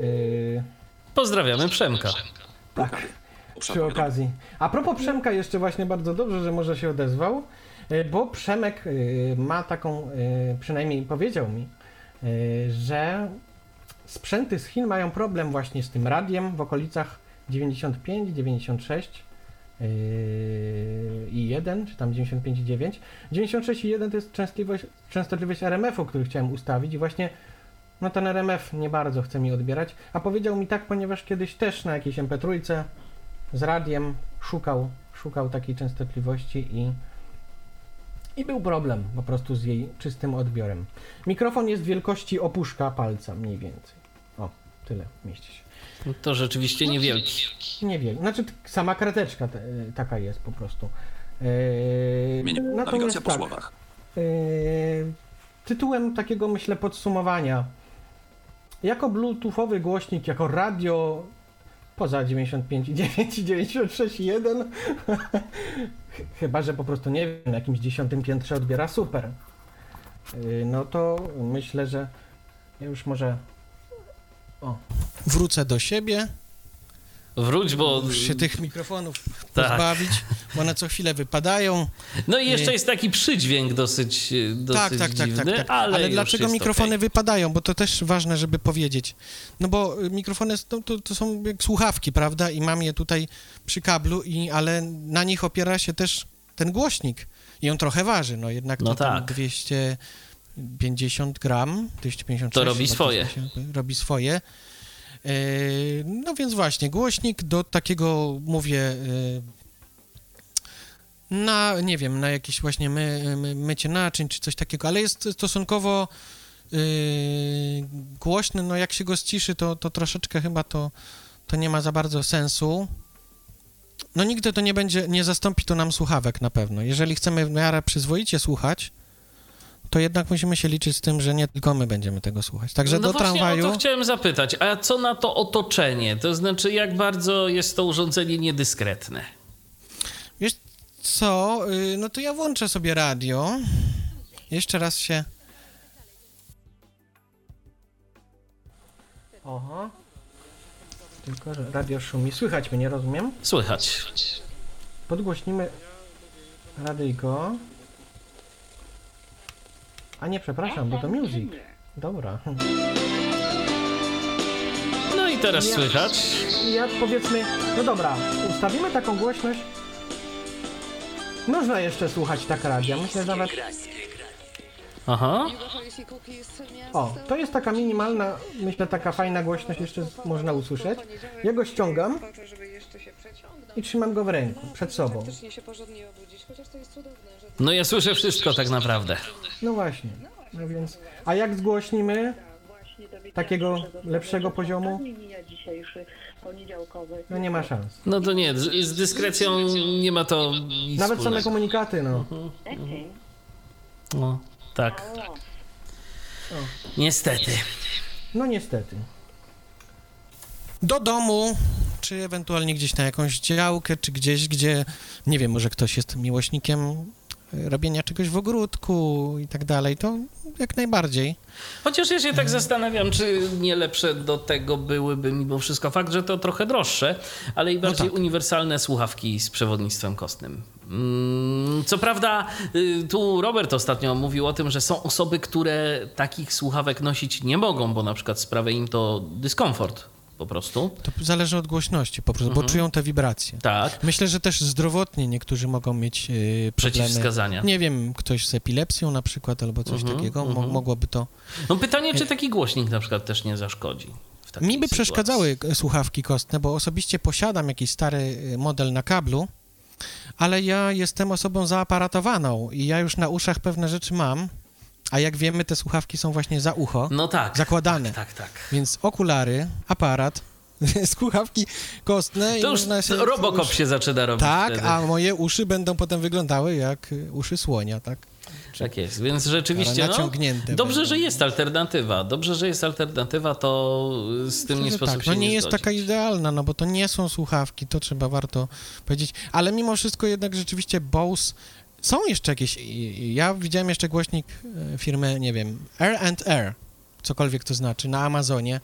Yy, Pozdrawiamy Przemka. tak, przy okazji. A propos Przemka jeszcze właśnie bardzo dobrze, że może się odezwał, y, bo Przemek y, ma taką, y, przynajmniej powiedział mi, y, że sprzęty z Chin mają problem właśnie z tym radiem w okolicach 95, 96 yy, i 1, czy tam 95 i 9. 96 i 1 to jest częstotliwość, częstotliwość RMF-u, który chciałem ustawić i właśnie no ten RMF nie bardzo chce mi odbierać, a powiedział mi tak, ponieważ kiedyś też na jakiejś MP3 z radiem szukał, szukał takiej częstotliwości i i był problem po prostu z jej czystym odbiorem. Mikrofon jest wielkości opuszka palca mniej więcej. O, tyle mieści się. To rzeczywiście niewielki. Niewiele. Znaczy sama krateczka te, taka jest po prostu. Yy, natomiast Nawigacja po tak, słowach. yy, tytułem takiego myślę podsumowania. Jako bluetoothowy głośnik, jako radio poza 95,9 i 96,1 chyba, że po prostu nie wiem, na jakimś dziesiątym piętrze odbiera super. Yy, no to myślę, że ja już może o. Wrócę do siebie. Wróć, bo... Muszę się tych mikrofonów tak. pozbawić, bo one co chwilę wypadają. No i jeszcze y- jest taki przydźwięk dosyć, y, dosyć tak tak, tak, tak, dziwny, tak, tak, tak. ale, ale dlaczego mikrofony okay. wypadają? Bo to też ważne, żeby powiedzieć. No bo y, mikrofony to, to, to, są jak słuchawki, prawda? I mam je tutaj przy kablu, i, ale na nich opiera się też ten głośnik i on trochę waży, no jednak no to tak. 200 50 gram, 256. To robi swoje. Robi swoje. E, no więc właśnie, głośnik do takiego, mówię, e, na, nie wiem, na jakieś właśnie my, my, mycie naczyń czy coś takiego, ale jest stosunkowo e, głośny, no jak się go ściszy, to, to troszeczkę chyba to, to nie ma za bardzo sensu. No nigdy to nie będzie, nie zastąpi to nam słuchawek na pewno. Jeżeli chcemy w miarę przyzwoicie słuchać, to jednak musimy się liczyć z tym, że nie tylko my będziemy tego słuchać. Także no do właśnie tramwaju... o to chciałem zapytać, a co na to otoczenie? To znaczy, jak bardzo jest to urządzenie niedyskretne? Wiesz co, y, no to ja włączę sobie radio. Jeszcze raz się... Oho. Tylko, że radio szumi. Słychać mnie, rozumiem? Słychać. Podgłośnimy radyjko. A nie, przepraszam, bo to music. Dobra. No i teraz Ja- słychać. Jak powiedzmy, no dobra, ustawimy taką głośność. Można jeszcze słuchać tak radia. Myślę, że nawet. Aha. O, to jest taka minimalna, myślę, taka fajna głośność, jeszcze można usłyszeć. Ja go ściągam i trzymam go w ręku, przed sobą. No ja słyszę wszystko tak naprawdę. No właśnie. No więc. A jak zgłośnimy takiego lepszego poziomu? No nie ma szans. No to nie, z, z dyskrecją nie ma to nic Nawet same komunikaty, no. No, tak. Niestety. No niestety. Do domu, czy ewentualnie gdzieś na jakąś działkę, czy gdzieś, gdzie, nie wiem, może ktoś jest miłośnikiem e, robienia czegoś w ogródku i tak dalej, to jak najbardziej. Chociaż ja się tak zastanawiam, czy nie lepsze do tego byłyby mimo wszystko fakt, że to trochę droższe, ale i bardziej tak. uniwersalne słuchawki z przewodnictwem kostnym. Mm, Co prawda, y, tu Robert ostatnio mówił o tym, że są osoby, które takich słuchawek nosić nie mogą, bo na przykład sprawia im to dyskomfort po prostu. To zależy od głośności po prostu, bo czują te wibracje. Tak. Myślę, że też zdrowotnie niektórzy mogą mieć problemy. Przeciwwskazania. Nie wiem, ktoś z epilepsją na przykład albo coś Mhm, takiego, mo- mhm. mogłoby to... No pytanie, czy taki głośnik na przykład też nie zaszkodzi. Mi by sytuacji. przeszkadzały e, słuchawki kostne, bo osobiście posiadam jakiś stary e, model na kablu, ale ja jestem osobą zaaparatowaną i ja już na uszach pewne rzeczy mam, a jak wiemy, te słuchawki są właśnie za ucho No tak. zakładane. Tak, tak. Więc okulary, aparat, słuchawki kostne i To już się... Robocop się zaczyna robić Tak, wtedy. a moje uszy będą potem wyglądały jak uszy słonia, tak? Tak jest, więc rzeczywiście no, dobrze, będą. że jest alternatywa. Dobrze, że jest alternatywa, to z tym nie sposób tak. się No nie jest zgodzić. taka idealna, no bo to nie są słuchawki, to trzeba warto powiedzieć. Ale mimo wszystko jednak rzeczywiście Bose są jeszcze jakieś. Ja widziałem jeszcze głośnik e, firmy, nie wiem, R&R, cokolwiek to znaczy, na Amazonie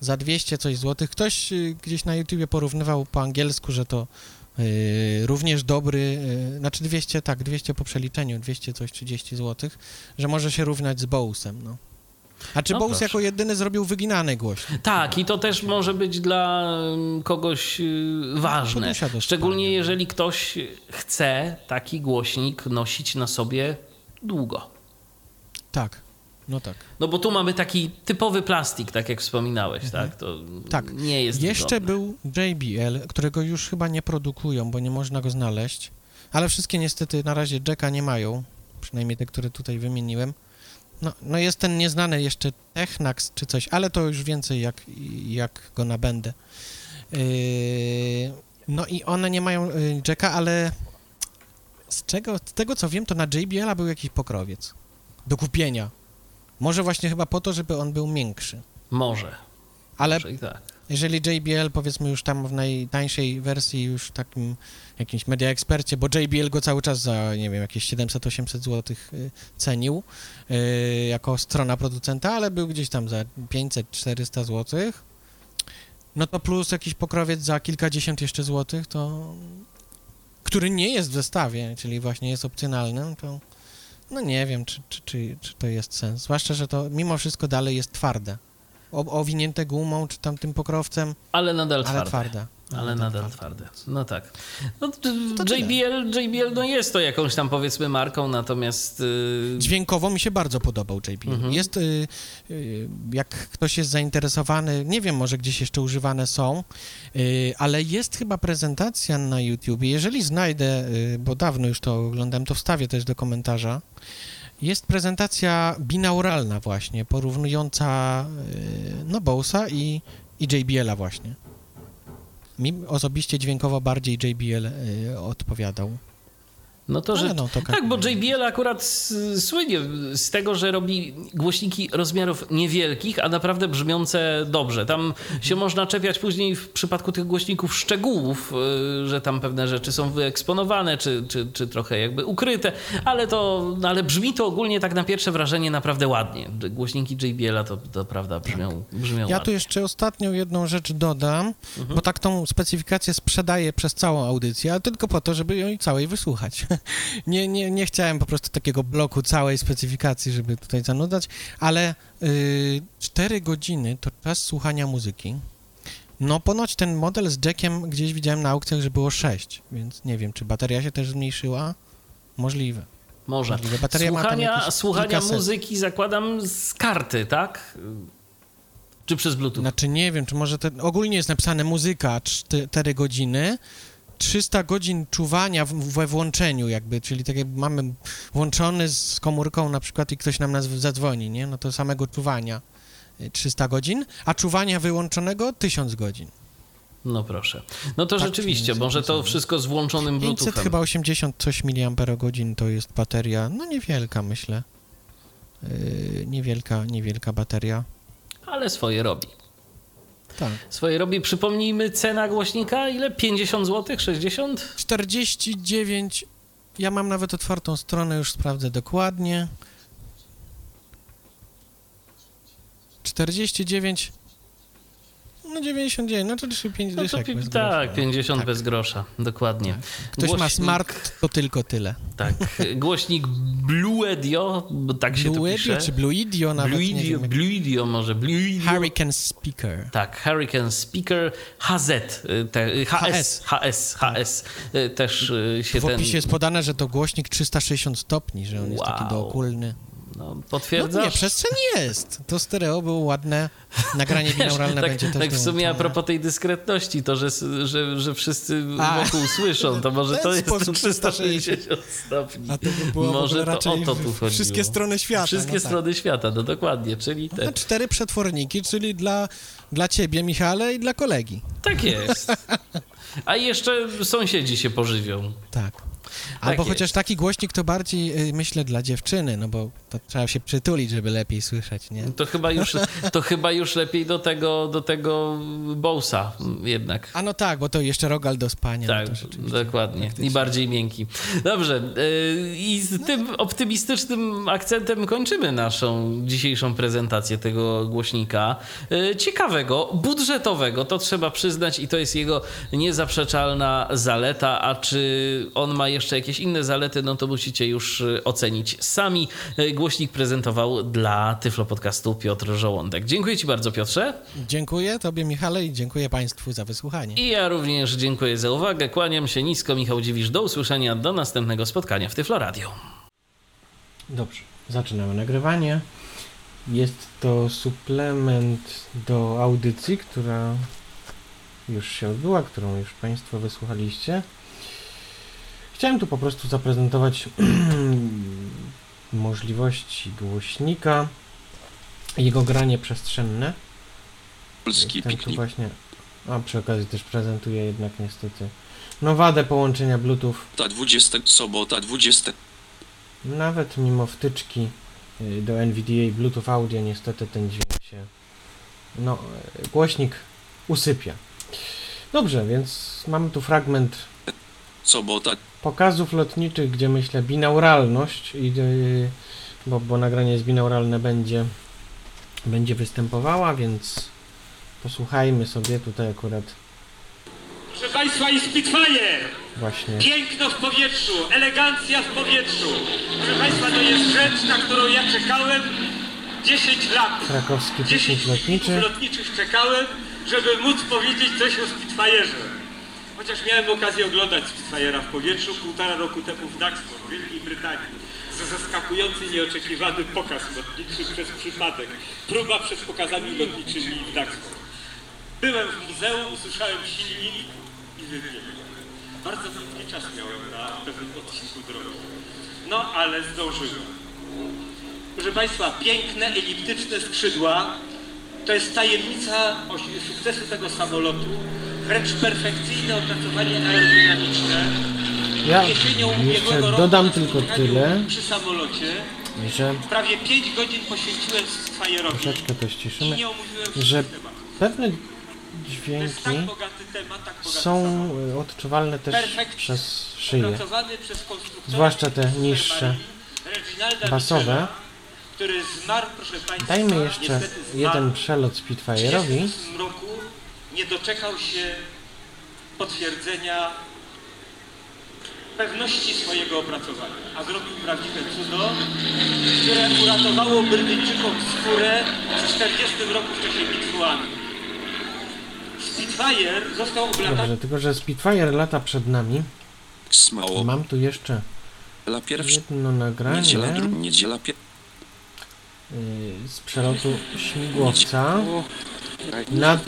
za 200 coś złotych. Ktoś y, gdzieś na YouTubie porównywał po angielsku, że to y, również dobry, y, znaczy 200, tak, 200 po przeliczeniu, 200 coś 30 złotych, że może się równać z Bose'em, no. A czy No Bose jako jedyny zrobił wyginany głośnik? Tak, i to też może być dla mm, kogoś y, ważne. Szczególnie jeżeli ktoś chce taki głośnik nosić na sobie długo. Tak, no tak. No bo tu mamy taki typowy plastik, tak jak wspominałeś, tak? To Tak. nie jest Jeszcze wygodne. był JBL, którego już chyba nie produkują, bo nie można go znaleźć, ale wszystkie niestety na razie Jacka nie mają, przynajmniej te, które tutaj wymieniłem. No, no jest ten nieznany jeszcze Technax czy coś, ale to już więcej jak, jak go nabędę. Yy, no i one nie mają yy, Jacka, ale z, czego, z tego co wiem, to na JBL-a był jakiś pokrowiec do kupienia. Może właśnie chyba po to, żeby on był miększy. Może. Ale Może tak. jeżeli JBL powiedzmy już tam w najtańszej wersji już takim jakimś media ekspercie, bo JBL go cały czas za nie wiem jakieś 700-800 zł cenił y, jako strona producenta, ale był gdzieś tam za 500-400 zł. No to plus jakiś pokrowiec za kilkadziesiąt jeszcze złotych, to który nie jest w zestawie, czyli właśnie jest opcjonalny, to no nie wiem, czy, czy, czy, czy to jest sens. Zwłaszcza, że to mimo wszystko dalej jest twarde. O, owinięte gumą, czy tam tym pokrowcem, Ale nadal ale twarde. twarde. Ale nadal twarde. No tak. No. JBL, JBL no jest to jakąś tam powiedzmy marką, natomiast y, Dźwiękowo mi się bardzo podobał JBL. Mhm. Jest, y, y, jak ktoś jest zainteresowany, nie wiem, może gdzieś jeszcze używane są, y, ale jest chyba prezentacja na YouTube. Jeżeli znajdę, y, bo dawno już to oglądałem, to wstawię też do komentarza. Jest prezentacja binauralna właśnie, porównująca no Bose'a i, i JBL-a właśnie. Mi osobiście dźwiękowo bardziej JBL y, odpowiadał. No to, że... no, to tak, bo JBL akurat słynie z tego, że robi głośniki rozmiarów niewielkich, a naprawdę brzmiące dobrze. Tam się można czepiać później w przypadku tych głośników szczegółów, y, że tam pewne rzeczy są wyeksponowane, czy, czy, czy trochę jakby ukryte, ale to, no ale brzmi to ogólnie tak na pierwsze wrażenie naprawdę ładnie. Głośniki JBL-a to, to prawda brzmią, brzmią Ja tu ładnie. jeszcze ostatnią jedną rzecz dodam, Mhm. bo tak tą specyfikację sprzedaję przez całą audycję, ale tylko po to, żeby ją całej wysłuchać. nie, nie, nie chciałem po prostu takiego bloku całej specyfikacji, żeby tutaj zanudzać, ale y, 4 godziny to czas słuchania muzyki. No ponoć ten model z jackiem gdzieś widziałem na aukcjach, że było 6, więc nie wiem, czy bateria się też zmniejszyła? Możliwe. Może. Możliwe. Bateria Słuchania, słuchania muzyki zakładam z karty, tak? Czy przez Bluetooth? Znaczy nie wiem, czy może ten, ogólnie jest napisane muzyka 4 godziny, 300 godzin czuwania we włączeniu jakby, czyli tak jakby mamy włączony z komórką na przykład i ktoś nam nas zadzwoni, nie? No to samego czuwania y, 300 godzin, a czuwania wyłączonego 1000 godzin. No proszę. No to Tak, rzeczywiście, może to wszystko z włączonym 500 Bluetoothem. chyba 80 coś miliamperogodzin to jest bateria, no niewielka myślę. Yy, niewielka, niewielka bateria. Ale swoje robi. Tak. Swoje robi. Przypomnijmy, cena głośnika ile? 50 zł? 60? 49. Ja mam nawet otwartą stronę, już sprawdzę dokładnie. 49. No 99, no to 5 No to, dyszek grosza, tak, no. 50 Tak. bez grosza. Dokładnie. Ktoś ma Głośnik- smart, to tylko tyle. Tak. Głośnik Bluedio, bo tak się Blue to pisze. czy Blue Idio nawet, Bluidio, wiem. Bluidio może. Bluidio. Hurricane Speaker. Tak, Hurricane Speaker HZ, y, te, y, HS, HS, HS, y, też y, się W ten... opisie jest podane, że to głośnik 360 stopni, że on jest taki Wow. No, No potwierdzasz? nie, przestrzeń jest. To stereo było ładne. Nagranie binauralne tak, będzie też tak w sumie a propos tej dyskretności, to że, że, że wszyscy A. wokół słyszą, to może to jest sposób 360 stopni. A to by było może to o to tu chodziło. wszystkie strony świata, Wszystkie no tak. strony świata, no dokładnie, czyli te... No, cztery przetworniki, czyli dla, dla ciebie, Michale, i dla kolegi. Tak jest. A jeszcze sąsiedzi się pożywią. Tak. Albo Tak chociaż jest. taki głośnik to bardziej, y, myślę, dla dziewczyny, no bo to trzeba się przytulić, żeby lepiej słyszeć, nie? To chyba już, to chyba już lepiej do tego, do tego Bowsa jednak. A no tak, bo to jeszcze rogal do spania. Tak, no to rzeczywiście. dokładnie. I bardziej miękki. Dobrze. yy, I z tym optymistycznym akcentem kończymy naszą dzisiejszą prezentację tego głośnika. Yy, Ciekawego, budżetowego, to trzeba przyznać i to jest jego niezaprzeczalna zaleta. A czy on ma jeszcze jakieś inne zalety, no to musicie już yy, ocenić sami. Yy, Głośnik prezentował dla Tyflo Podcastu Piotr Żołądek. Dziękuję Ci bardzo, Piotrze. Dziękuję Tobie, Michale, i dziękuję Państwu za wysłuchanie. I ja również dziękuję za uwagę. Kłaniam się nisko. Michał Dziwisz. Do usłyszenia. Do następnego spotkania w Tyflo Radio. Dobrze, zaczynamy nagrywanie. Jest to suplement do audycji, która już się odbyła, którą już Państwo wysłuchaliście. Chciałem tu po prostu zaprezentować możliwości głośnika, jego granie przestrzenne. Polski Ten tu piknik. właśnie, a przy okazji też prezentuję jednak niestety no wadę połączenia Bluetooth Ta 20, sobota 20. Nawet mimo wtyczki y, do NVDA Bluetooth Audio niestety ten dźwięk się no, y, głośnik usypia. Dobrze, więc mamy tu fragment Sobota pokazów lotniczych, gdzie myślę binauralność i y, bo, bo nagranie jest binauralne będzie będzie występowała, więc posłuchajmy sobie tutaj akurat Proszę Państwa i Spitfire! właśnie Piękno w powietrzu, elegancja w powietrzu. Proszę Państwa, to jest rzecz, na którą ja czekałem 10 lat. krakowski 10 piknik lotniczy. lotniczych czekałem, żeby móc powiedzieć coś o Spitfire'ze. Chociaż miałem okazję oglądać Spitfire'a w powietrzu półtora roku temu w Duxford, w Wielkiej Brytanii. Za zaskakujący, nieoczekiwany pokaz lotniczy przez przypadek. Próba przed pokazami lotniczymi w Duxford. Byłem w muzeum, usłyszałem silnik i wybiegłem. Bardzo krótki czas miałem na pewnym odcinku drogi. No, ale zdążyłem. Proszę Państwa, piękne, eliptyczne skrzydła to jest tajemnica sukcesu tego samolotu. Wręcz perfekcyjne opracowanie aerodynamiczne. Ja jeszcze dodam tylko tyle, Przy samolocie że prawie 5 godzin poświęciłem Spitfire'owi troszeczkę to ściszymy, że pewne tak dźwięki bogaty temat, tak bogaty są samolot. y, odczuwalne też Perfekt. przez szyję. Przez Zwłaszcza te niższe, basowe. Zmarł, Dajmy jeszcze jeden przelot Spitfire'owi. 1938 roku nie doczekał się potwierdzenia pewności swojego opracowania, a zrobił prawdziwe cudo, które uratowało Brytyjczykom skórę w 40 roku w czasie bitwy. Spitfire został oblatany Dobrze, tylko że Spitfire lata przed nami. Smało. Mam tu jeszcze jedno nagranie Niedziela, dru, niedziela pie... y, z przelotu śmigłowca nad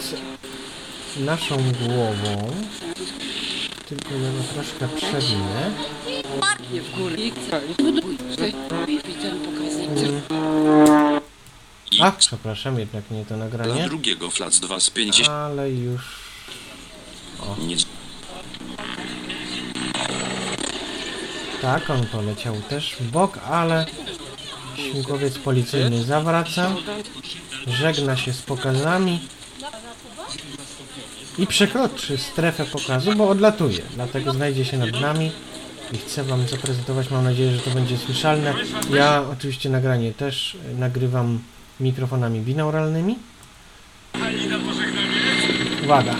naszą głową. Tylko ja go troszkę przewinę. I A, przepraszam, jednak nie to dla nagranie. drugiego flac 2 z 50. Ale już Nie, tak, on poleciał też w bok, ale śmigłowiec policyjny zawraca, żegna się z pokazami i przekroczy strefę pokazu, bo odlatuje. Dlatego znajdzie się nad nami i chcę Wam zaprezentować. Mam nadzieję, że to będzie słyszalne. Ja oczywiście nagranie też nagrywam mikrofonami binauralnymi. Uwaga!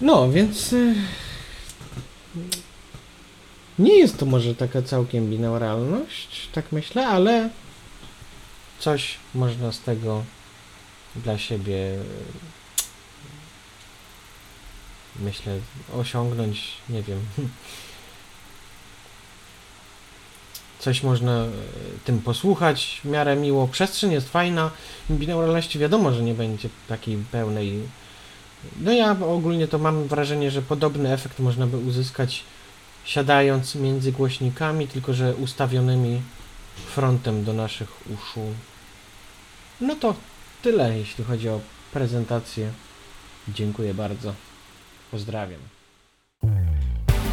No, więc y, nie jest to może taka całkiem binauralność, tak myślę, ale coś można z tego dla siebie y, myślę osiągnąć, nie wiem. Coś można y, tym posłuchać w miarę miło. Przestrzeń jest fajna. Binauralności wiadomo, że nie będzie takiej pełnej no ja ogólnie to mam wrażenie, że podobny efekt można by uzyskać siadając między głośnikami, tylko że ustawionymi frontem do naszych uszu. No to tyle, jeśli chodzi o prezentację. Dziękuję bardzo. Pozdrawiam.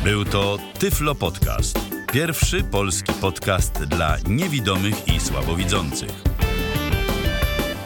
Był to Tyflo Podcast. Pierwszy polski podcast dla niewidomych i słabowidzących.